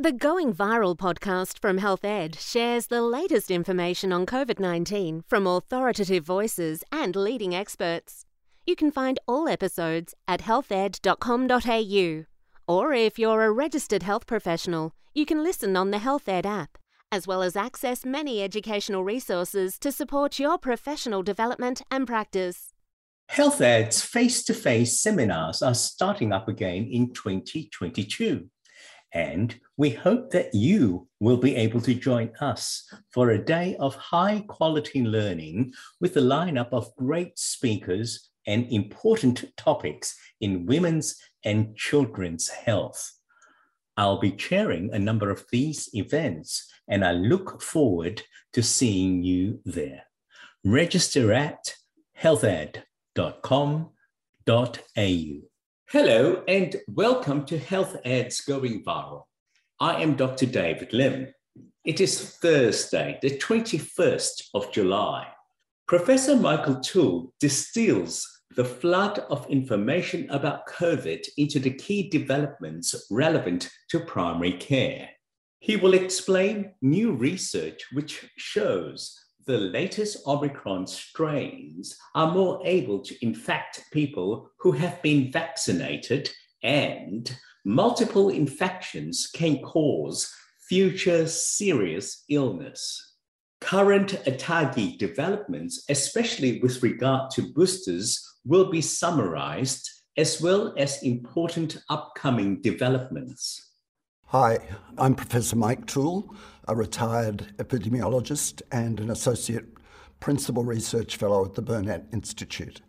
The Going Viral podcast from Health Ed shares the latest information on COVID 19 from authoritative voices and leading experts. You can find all episodes at healthed.com.au. Or if you're a registered health professional, you can listen on the Health Ed app, as well as access many educational resources to support your professional development and practice. Health Ed's face to face seminars are starting up again in 2022. And we hope that you will be able to join us for a day of high quality learning with a lineup of great speakers and important topics in women's and children's health. I'll be chairing a number of these events, and I look forward to seeing you there. Register at healthed.com.au. Hello and welcome to Health Ed's Going Viral. I am Dr. David Lim. It is Thursday, the 21st of July. Professor Michael Toole distills the flood of information about COVID into the key developments relevant to primary care. He will explain new research which shows the latest Omicron strains are more able to infect people who have been vaccinated, and multiple infections can cause future serious illness. Current ATAGI developments, especially with regard to boosters, will be summarized as well as important upcoming developments. Hi, I'm Professor Mike Toole, a retired epidemiologist and an associate principal research fellow at the Burnet Institute.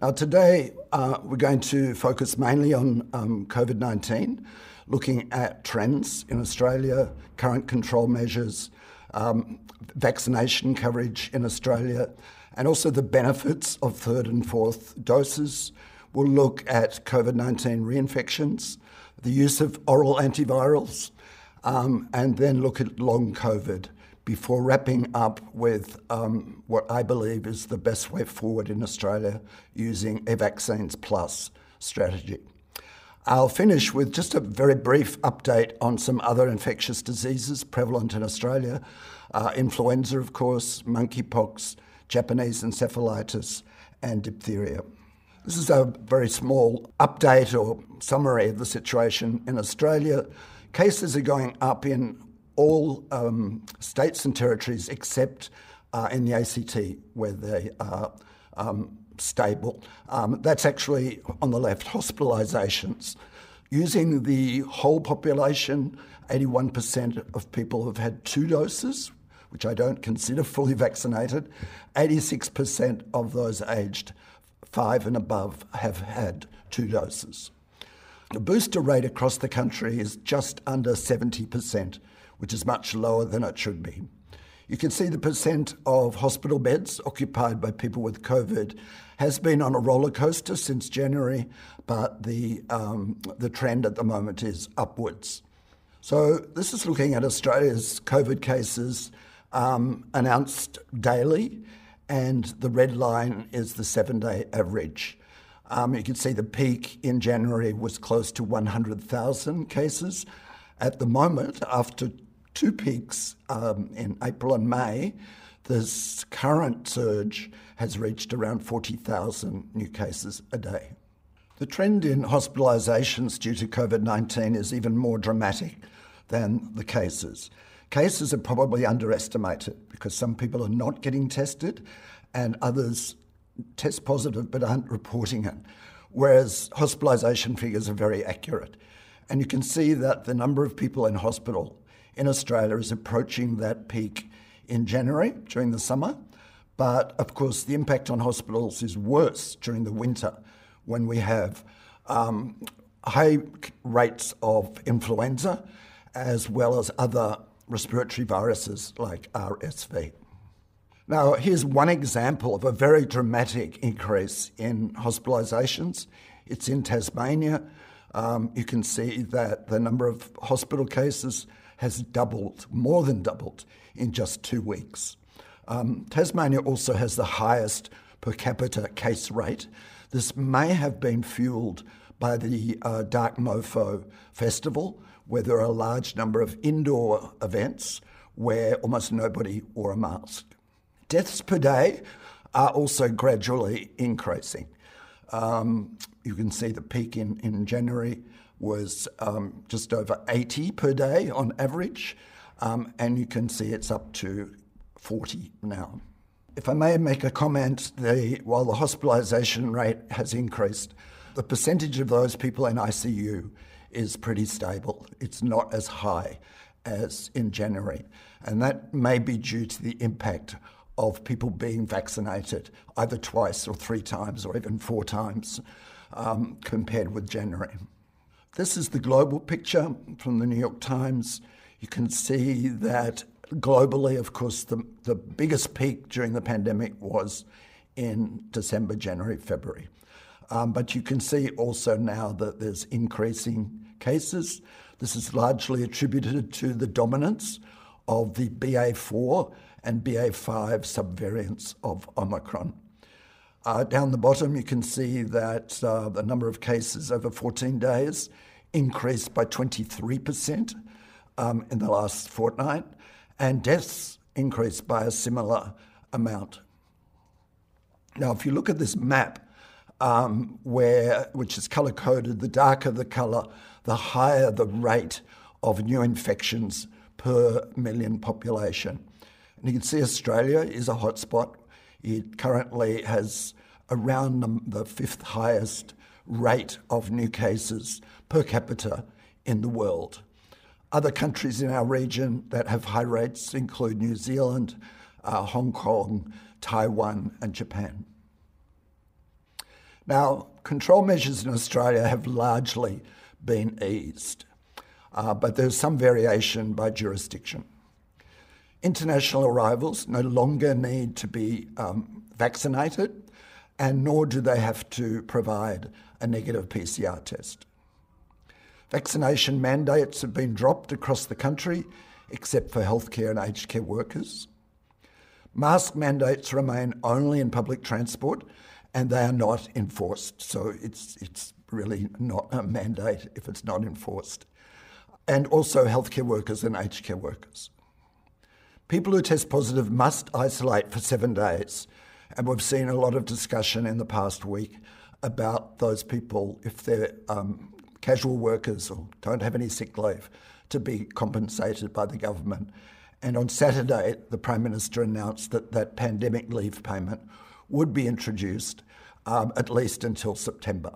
Now, today uh, we're going to focus mainly on um, COVID 19, looking at trends in Australia, current control measures, um, vaccination coverage in Australia, and also the benefits of third and fourth doses. We'll look at COVID 19 reinfections the use of oral antivirals, um, and then look at long COVID before wrapping up with um, what I believe is the best way forward in Australia using a vaccines plus strategy. I'll finish with just a very brief update on some other infectious diseases prevalent in Australia uh, influenza, of course, monkeypox, Japanese encephalitis, and diphtheria. This is a very small update or summary of the situation in Australia. Cases are going up in all um, states and territories except uh, in the ACT, where they are um, stable. Um, that's actually on the left, hospitalisations. Using the whole population, 81% of people have had two doses, which I don't consider fully vaccinated. 86% of those aged five and above have had two doses. The booster rate across the country is just under 70%, which is much lower than it should be. You can see the percent of hospital beds occupied by people with COVID has been on a roller coaster since January, but the, um, the trend at the moment is upwards. So, this is looking at Australia's COVID cases um, announced daily and the red line is the seven day average. Um, you can see the peak in January was close to 100,000 cases. At the moment, after two peaks um, in April and May, this current surge has reached around 40,000 new cases a day. The trend in hospitalisations due to COVID 19 is even more dramatic than the cases. Cases are probably underestimated because some people are not getting tested and others test positive but aren't reporting it, whereas hospitalisation figures are very accurate. And you can see that the number of people in hospital in Australia is approaching that peak in January during the summer. But of course, the impact on hospitals is worse during the winter when we have um, high rates of influenza as well as other respiratory viruses like RSV. Now, here's one example of a very dramatic increase in hospitalisations. It's in Tasmania. Um, you can see that the number of hospital cases has doubled, more than doubled, in just two weeks. Um, Tasmania also has the highest per capita case rate. This may have been fueled by the uh, Dark Mofo Festival, where there are a large number of indoor events where almost nobody wore a mask. Deaths per day are also gradually increasing. Um, you can see the peak in, in January was um, just over 80 per day on average, um, and you can see it's up to 40 now. If I may make a comment, the, while the hospitalisation rate has increased, the percentage of those people in ICU is pretty stable. It's not as high as in January. And that may be due to the impact of people being vaccinated either twice or three times or even four times um, compared with January. This is the global picture from the New York Times. You can see that globally, of course, the, the biggest peak during the pandemic was in December, January, February. Um, but you can see also now that there's increasing cases. This is largely attributed to the dominance of the BA4 and BA5 subvariants of Omicron. Uh, down the bottom, you can see that uh, the number of cases over 14 days increased by 23% um, in the last fortnight, and deaths increased by a similar amount. Now, if you look at this map, um, where which is color coded, the darker the color, the higher the rate of new infections per million population. And you can see Australia is a hotspot. It currently has around the fifth highest rate of new cases per capita in the world. Other countries in our region that have high rates include New Zealand, uh, Hong Kong, Taiwan, and Japan. Now, control measures in Australia have largely been eased, uh, but there's some variation by jurisdiction. International arrivals no longer need to be um, vaccinated, and nor do they have to provide a negative PCR test. Vaccination mandates have been dropped across the country, except for healthcare and aged care workers. Mask mandates remain only in public transport, and they are not enforced. So it's, it's really not a mandate if it's not enforced. And also healthcare workers and aged care workers. People who test positive must isolate for seven days. And we've seen a lot of discussion in the past week about those people, if they're um, casual workers or don't have any sick leave, to be compensated by the government. And on Saturday, the Prime Minister announced that that pandemic leave payment would be introduced um, at least until September.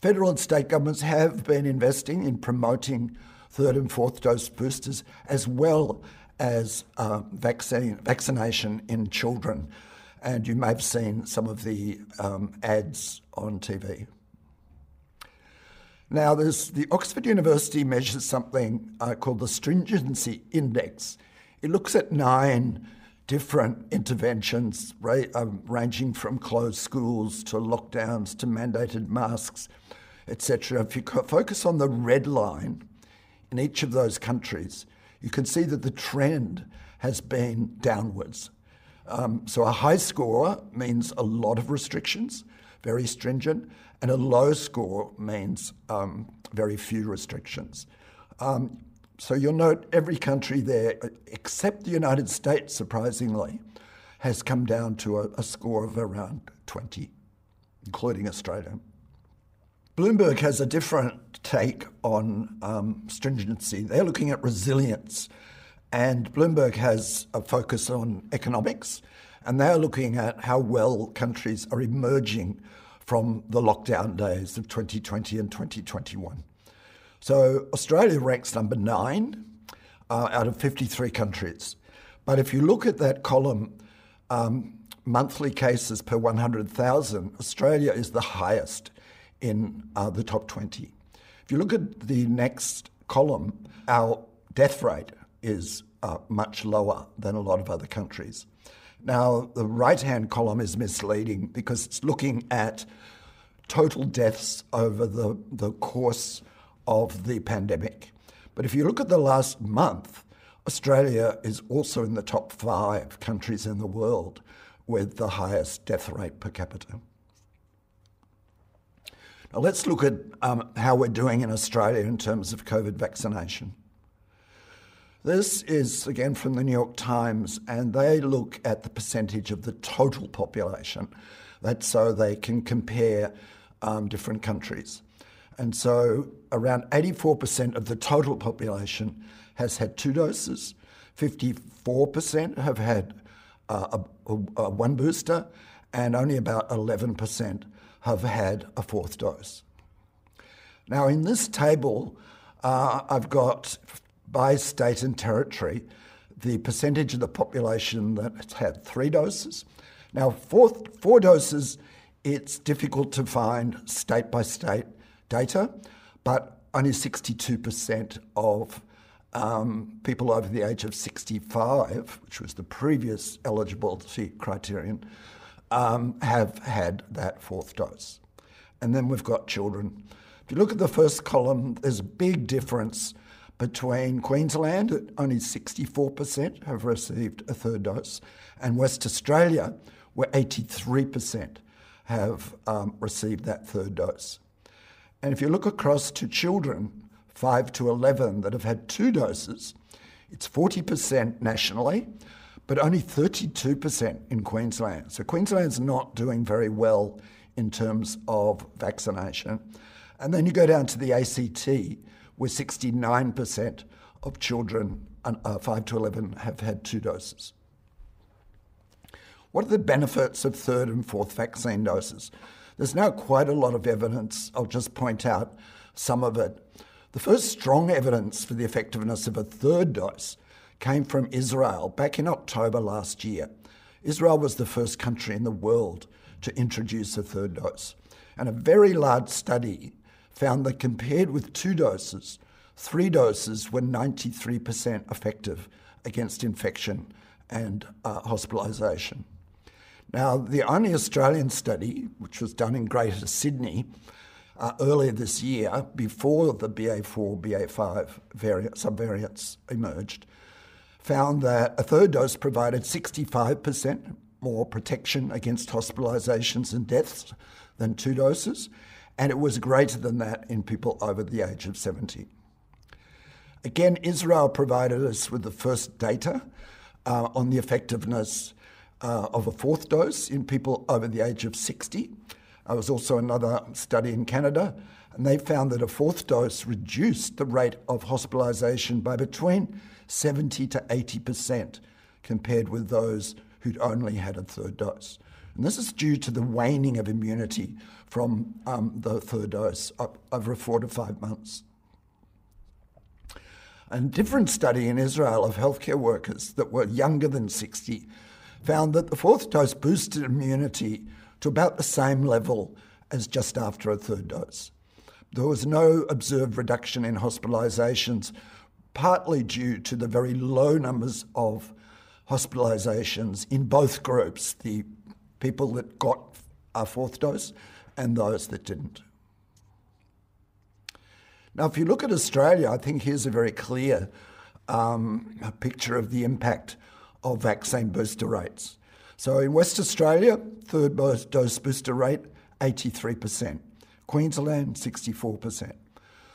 Federal and state governments have been investing in promoting third and fourth dose boosters as well as uh, vaccine, vaccination in children. And you may have seen some of the um, ads on TV. Now, the Oxford University measures something uh, called the Stringency Index. It looks at nine different interventions, right, um, ranging from closed schools to lockdowns to mandated masks, etc. If you focus on the red line in each of those countries, you can see that the trend has been downwards. Um, so a high score means a lot of restrictions, very stringent, and a low score means um, very few restrictions. Um, so you'll note every country there, except the United States, surprisingly, has come down to a, a score of around 20, including Australia. Bloomberg has a different take on um, stringency. They're looking at resilience, and Bloomberg has a focus on economics, and they're looking at how well countries are emerging from the lockdown days of 2020 and 2021. So Australia ranks number nine uh, out of 53 countries. But if you look at that column, um, monthly cases per 100,000, Australia is the highest in uh, the top 20. If you look at the next column, our death rate is uh, much lower than a lot of other countries. Now, the right hand column is misleading because it's looking at total deaths over the, the course of the pandemic. But if you look at the last month, Australia is also in the top five countries in the world with the highest death rate per capita. Now let's look at um, how we're doing in Australia in terms of COVID vaccination. This is again from the New York Times, and they look at the percentage of the total population. That's so they can compare um, different countries. And so around 84% of the total population has had two doses, 54% have had uh, a, a, one booster, and only about 11% have had a fourth dose. Now, in this table, uh, I've got by state and territory the percentage of the population that has had three doses. Now, four, four doses, it's difficult to find state by state data, but only 62% of um, people over the age of 65, which was the previous eligibility criterion, um, have had that fourth dose. And then we've got children. If you look at the first column, there's a big difference between Queensland, only 64% have received a third dose, and West Australia, where 83% have um, received that third dose. And if you look across to children, 5 to 11, that have had two doses, it's 40% nationally, but only 32% in Queensland. So Queensland's not doing very well in terms of vaccination. And then you go down to the ACT, where 69% of children uh, 5 to 11 have had two doses. What are the benefits of third and fourth vaccine doses? There's now quite a lot of evidence. I'll just point out some of it. The first strong evidence for the effectiveness of a third dose came from Israel back in October last year. Israel was the first country in the world to introduce a third dose. And a very large study found that compared with two doses, three doses were 93% effective against infection and uh, hospitalisation. Now, the only Australian study, which was done in Greater Sydney uh, earlier this year, before the BA4, BA5 variant, subvariants emerged, found that a third dose provided 65% more protection against hospitalisations and deaths than two doses, and it was greater than that in people over the age of 70. Again, Israel provided us with the first data uh, on the effectiveness uh, of a fourth dose in people over the age of 60. There was also another study in Canada, and they found that a fourth dose reduced the rate of hospitalisation by between 70 to 80% compared with those who'd only had a third dose. And this is due to the waning of immunity from um, the third dose over four to five months. A different study in Israel of healthcare workers that were younger than 60 found that the fourth dose boosted immunity to about the same level as just after a third dose. There was no observed reduction in hospitalizations, partly due to the very low numbers of hospitalizations in both groups the people that got a fourth dose and those that didn't. Now, if you look at Australia, I think here's a very clear um, picture of the impact of vaccine booster rates. So in West Australia, third dose booster rate, 83%. Queensland, 64%.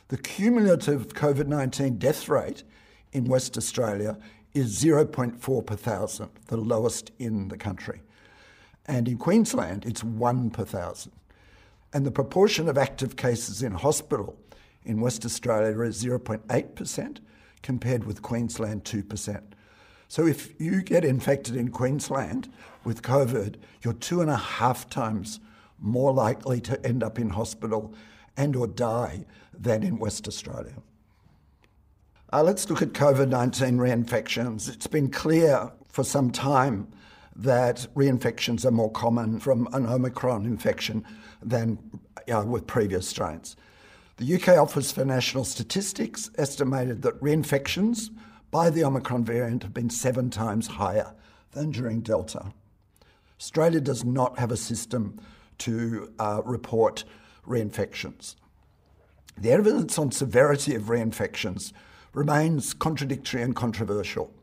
The cumulative COVID 19 death rate in West Australia is 0.4 per thousand, the lowest in the country. And in Queensland, it's one per thousand. And the proportion of active cases in hospital in West Australia is 0.8% compared with Queensland 2%. So if you get infected in Queensland with COVID, you're two and a half times more likely to end up in hospital and or die than in West Australia. Uh, let's look at COVID-19 reinfections. It's been clear for some time that reinfections are more common from an Omicron infection than uh, with previous strains. The UK Office for National Statistics estimated that reinfections by the Omicron variant have been seven times higher than during Delta. Australia does not have a system to uh, report reinfections. The evidence on severity of reinfections remains contradictory and controversial.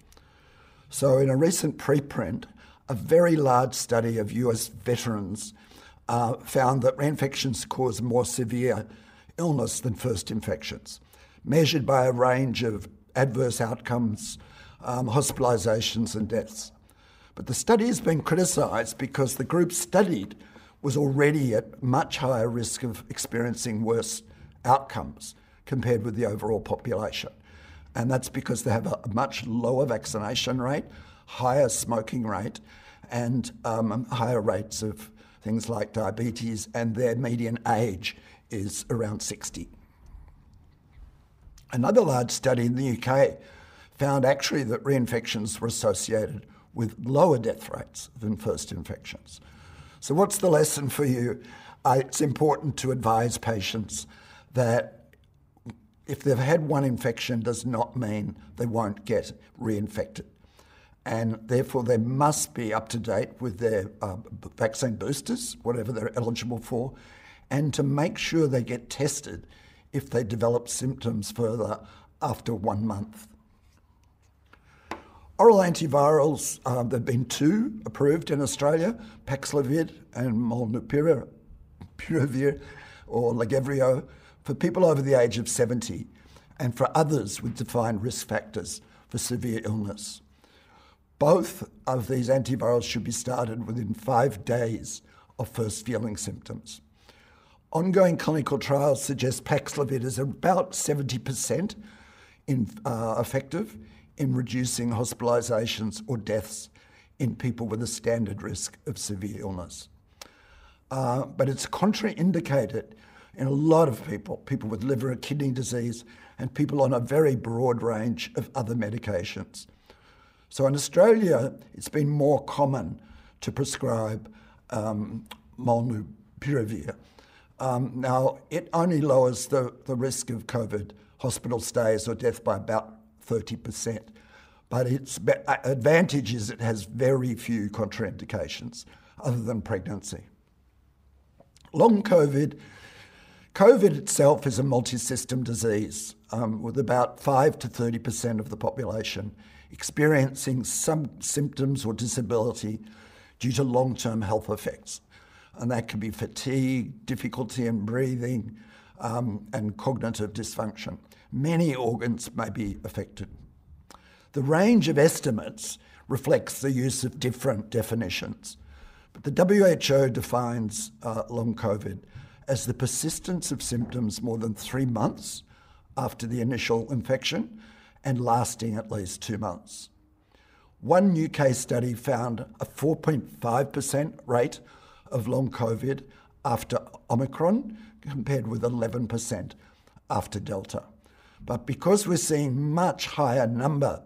So, in a recent preprint, a very large study of US veterans uh, found that reinfections cause more severe illness than first infections, measured by a range of adverse outcomes, um, hospitalizations, and deaths. But the study has been criticised because the group studied was already at much higher risk of experiencing worse outcomes compared with the overall population. And that's because they have a much lower vaccination rate, higher smoking rate, and um, higher rates of things like diabetes, and their median age is around 60. Another large study in the UK found actually that reinfections were associated with lower death rates than first infections. So, what's the lesson for you? Uh, it's important to advise patients that if they've had one infection, does not mean they won't get reinfected. And therefore, they must be up to date with their uh, vaccine boosters, whatever they're eligible for, and to make sure they get tested if they develop symptoms further after one month. Oral antivirals, uh, there have been two approved in Australia, Paxlovid and Molnupiravir or Lagevrio, for people over the age of 70 and for others with defined risk factors for severe illness. Both of these antivirals should be started within five days of first feeling symptoms. Ongoing clinical trials suggest Paxlovid is about 70% in, uh, effective in reducing hospitalisations or deaths in people with a standard risk of severe illness. Uh, but it's contraindicated in a lot of people, people with liver and kidney disease, and people on a very broad range of other medications. So in Australia, it's been more common to prescribe um, molnupiravir. Um, now, it only lowers the, the risk of COVID hospital stays or death by about 30%. But its advantage is it has very few contraindications other than pregnancy. Long COVID, COVID itself is a multi system disease um, with about 5 to 30% of the population experiencing some symptoms or disability due to long term health effects. And that can be fatigue, difficulty in breathing, um, and cognitive dysfunction. Many organs may be affected. The range of estimates reflects the use of different definitions. But the WHO defines uh, long COVID as the persistence of symptoms more than three months after the initial infection and lasting at least two months. One UK study found a 4.5% rate of long COVID after Omicron, compared with 11% after Delta. But because we're seeing much higher number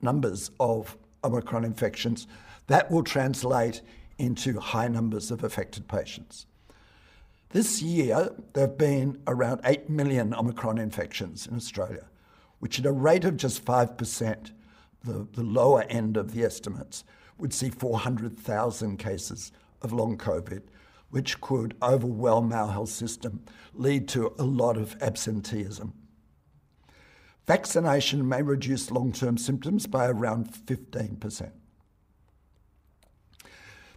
numbers of Omicron infections, that will translate into high numbers of affected patients. This year, there have been around 8 million Omicron infections in Australia, which at a rate of just 5%, the, the lower end of the estimates, would see 400,000 cases of long COVID, which could overwhelm our health system, lead to a lot of absenteeism. Vaccination may reduce long term symptoms by around 15%.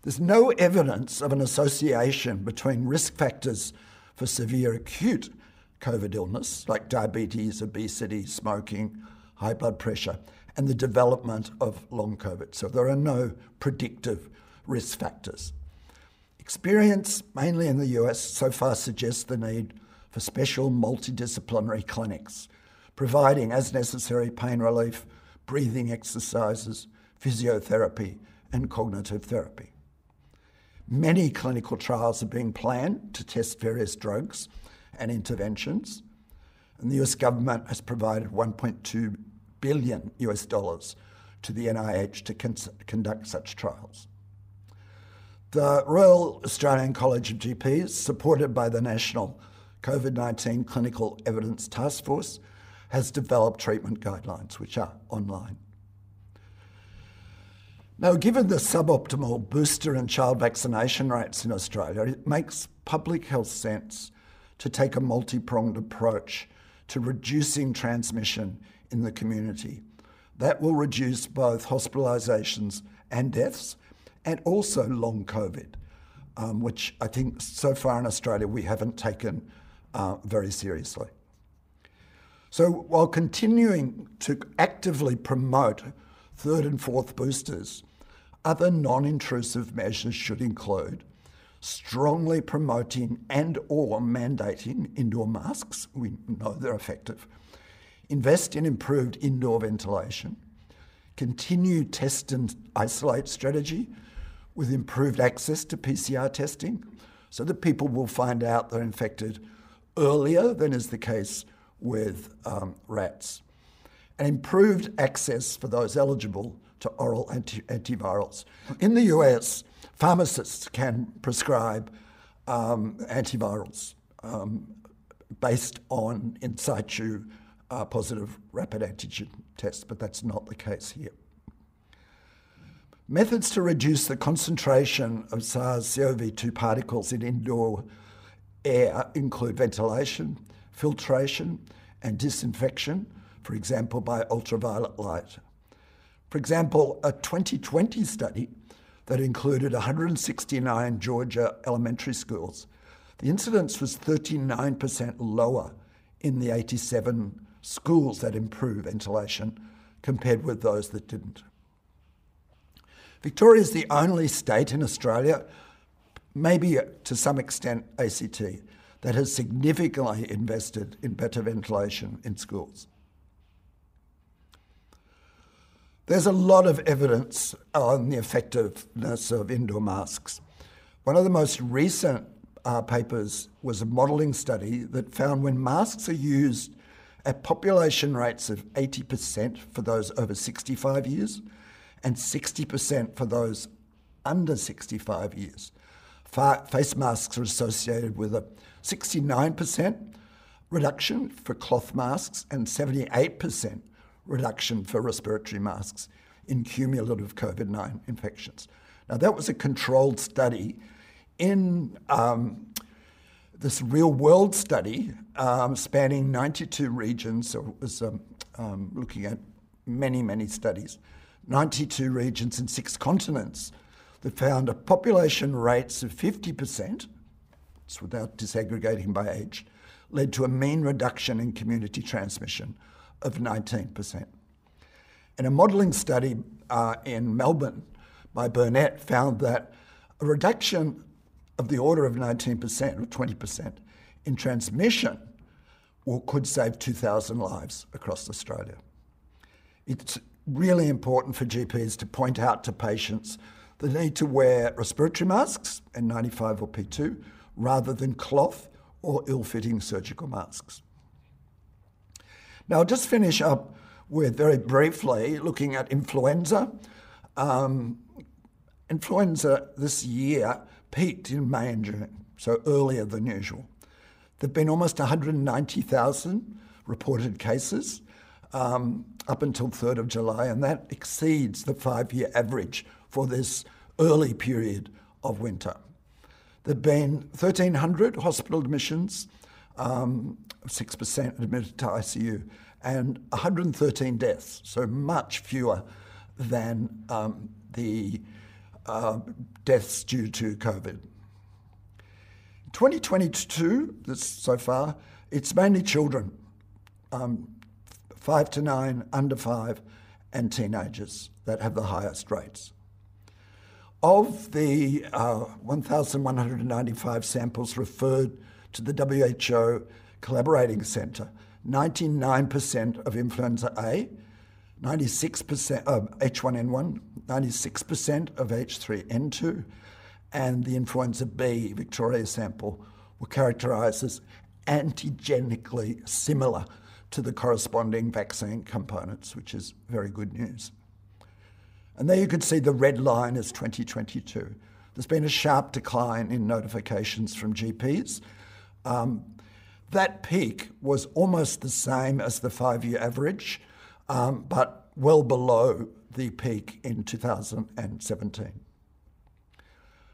There's no evidence of an association between risk factors for severe acute COVID illness, like diabetes, obesity, smoking, high blood pressure, and the development of long COVID. So there are no predictive risk factors. Experience, mainly in the US, so far suggests the need for special multidisciplinary clinics providing, as necessary, pain relief, breathing exercises, physiotherapy, and cognitive therapy. Many clinical trials are being planned to test various drugs and interventions, and the US government has provided 1.2 billion US dollars to the NIH to con- conduct such trials. The Royal Australian College of GPs, supported by the National COVID 19 Clinical Evidence Task Force, has developed treatment guidelines which are online. Now, given the suboptimal booster and child vaccination rates in Australia, it makes public health sense to take a multi pronged approach to reducing transmission in the community. That will reduce both hospitalisations and deaths and also long COVID. um, which I think so far in Australia we haven't taken uh, very seriously. So while continuing to actively promote third and fourth boosters, other non-intrusive measures should include strongly promoting and or mandating indoor masks. We know they're effective. Invest in improved indoor ventilation. Continue test and isolate strategy with improved access to PCR testing so that people will find out they're infected earlier than is the case with um, rats. And improved access for those eligible to oral anti- antivirals. In the US, pharmacists can prescribe um, antivirals um, based on in situ uh, positive rapid antigen tests, but that's not the case here. Methods to reduce the concentration of SARS CoV 2 particles in indoor air include ventilation, filtration, and disinfection, for example, by ultraviolet light. For example, a 2020 study that included 169 Georgia elementary schools, the incidence was 39% lower in the 87 schools that improved ventilation compared with those that didn't. Victoria is the only state in Australia, maybe to some extent ACT, that has significantly invested in better ventilation in schools. There's a lot of evidence on the effectiveness of indoor masks. One of the most recent uh, papers was a modelling study that found when masks are used at population rates of 80% for those over 65 years and 60% for those under 65 years. Face masks are associated with a 69% reduction for cloth masks and 78% reduction for respiratory masks in cumulative COVID 9 infections. Now, that was a controlled study in um, this real world study um, spanning 92 regions. So it was um, um, looking at many, many studies, 92 regions and six continents that found a population rates of 50%, it's without disaggregating by age, led to a mean reduction in community transmission of 19%. And a modelling study uh, in Melbourne by Burnet found that a reduction of the order of 19% or 20% in transmission will, could save 2,000 lives across Australia. It's really important for GPs to point out to patients the need to wear respiratory masks N95 or P2 rather than cloth or ill fitting surgical masks. Now, I'll just finish up with very briefly looking at influenza. Um, influenza this year peaked in May and June, so earlier than usual. There have been almost 190,000 reported cases um, up until 3rd of July, and that exceeds the five year average for this early period of winter. There have been 1,300 hospital admissions, um, 6% admitted to ICU, and 113 deaths, so much fewer than um, the uh, deaths due to COVID. 2022, this so far, it's mainly children, um, five to nine, under five, and teenagers that have the highest rates. Of the uh, 1,195 samples referred to the WHO Collaborating Centre, 99% of influenza A, 96% of H1N1, 96% of H3N2, and the influenza B Victoria sample were characterised as antigenically similar to the corresponding vaccine components, which is very good news. And there you can see the red line is 2022. There's been a sharp decline in notifications from GPs. Um, that peak was almost the same as the five year average, um, but well below the peak in 2017.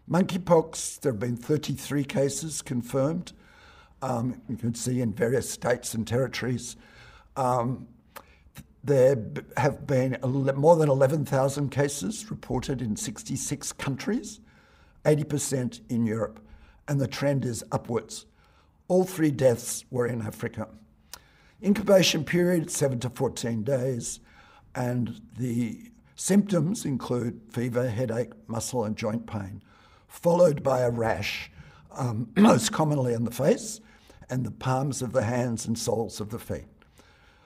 Monkeypox, there have been 33 cases confirmed. Um, you can see in various states and territories. Um, there have been more than 11,000 cases reported in 66 countries. 80% in Europe, and the trend is upwards. All three deaths were in Africa. Incubation period 7 to 14 days, and the symptoms include fever, headache, muscle, and joint pain, followed by a rash, um, most commonly in the face and the palms of the hands and soles of the feet.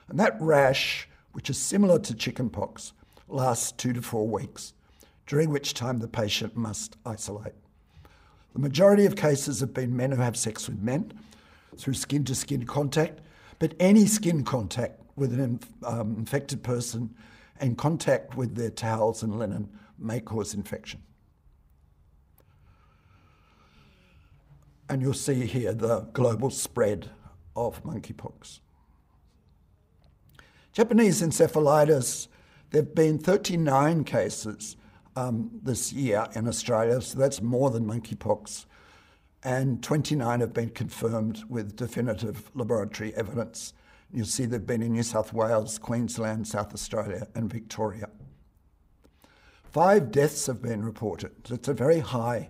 And that rash, which is similar to chickenpox, lasts two to four weeks, during which time the patient must isolate. The majority of cases have been men who have sex with men through skin to skin contact, but any skin contact with an um, infected person and contact with their towels and linen may cause infection. And you'll see here the global spread of monkeypox. Japanese encephalitis, there have been 39 cases um, this year in Australia, so that's more than monkeypox. And 29 have been confirmed with definitive laboratory evidence. You'll see they've been in New South Wales, Queensland, South Australia, and Victoria. Five deaths have been reported. It's a very high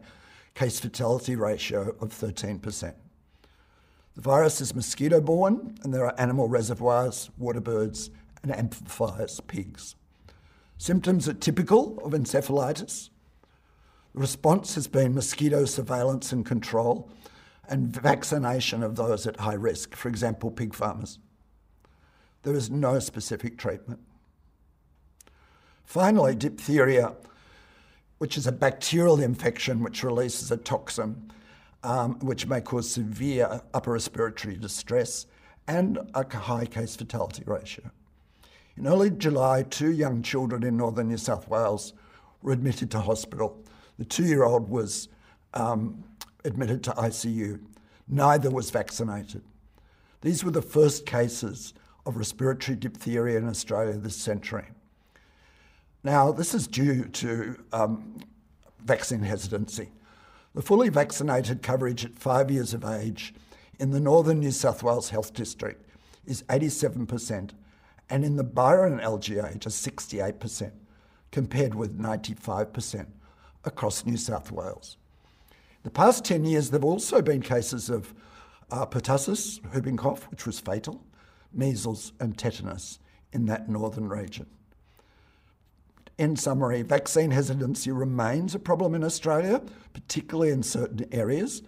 case fatality ratio of 13%. The virus is mosquito borne, and there are animal reservoirs, water birds, and amplifiers, pigs. Symptoms are typical of encephalitis. The response has been mosquito surveillance and control and vaccination of those at high risk, for example, pig farmers. There is no specific treatment. Finally, diphtheria, which is a bacterial infection which releases a toxin um, which may cause severe upper respiratory distress and a high case fatality ratio. In early July, two young children in northern New South Wales were admitted to hospital. The two year old was um, admitted to ICU. Neither was vaccinated. These were the first cases of respiratory diphtheria in Australia this century. Now, this is due to um, vaccine hesitancy. The fully vaccinated coverage at five years of age in the Northern New South Wales Health District is 87%, and in the Byron LGA just 68%, compared with 95% across New South Wales. The past 10 years, there have also been cases of uh, pertussis, whooping cough, which was fatal, measles, and tetanus in that northern region. In summary, vaccine hesitancy remains a problem in Australia, particularly in certain areas,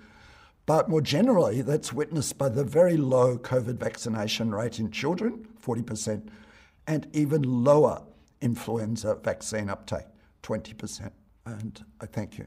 but more generally, that's witnessed by the very low COVID vaccination rate in children, 40%, and even lower influenza vaccine uptake, 20%. And I thank you.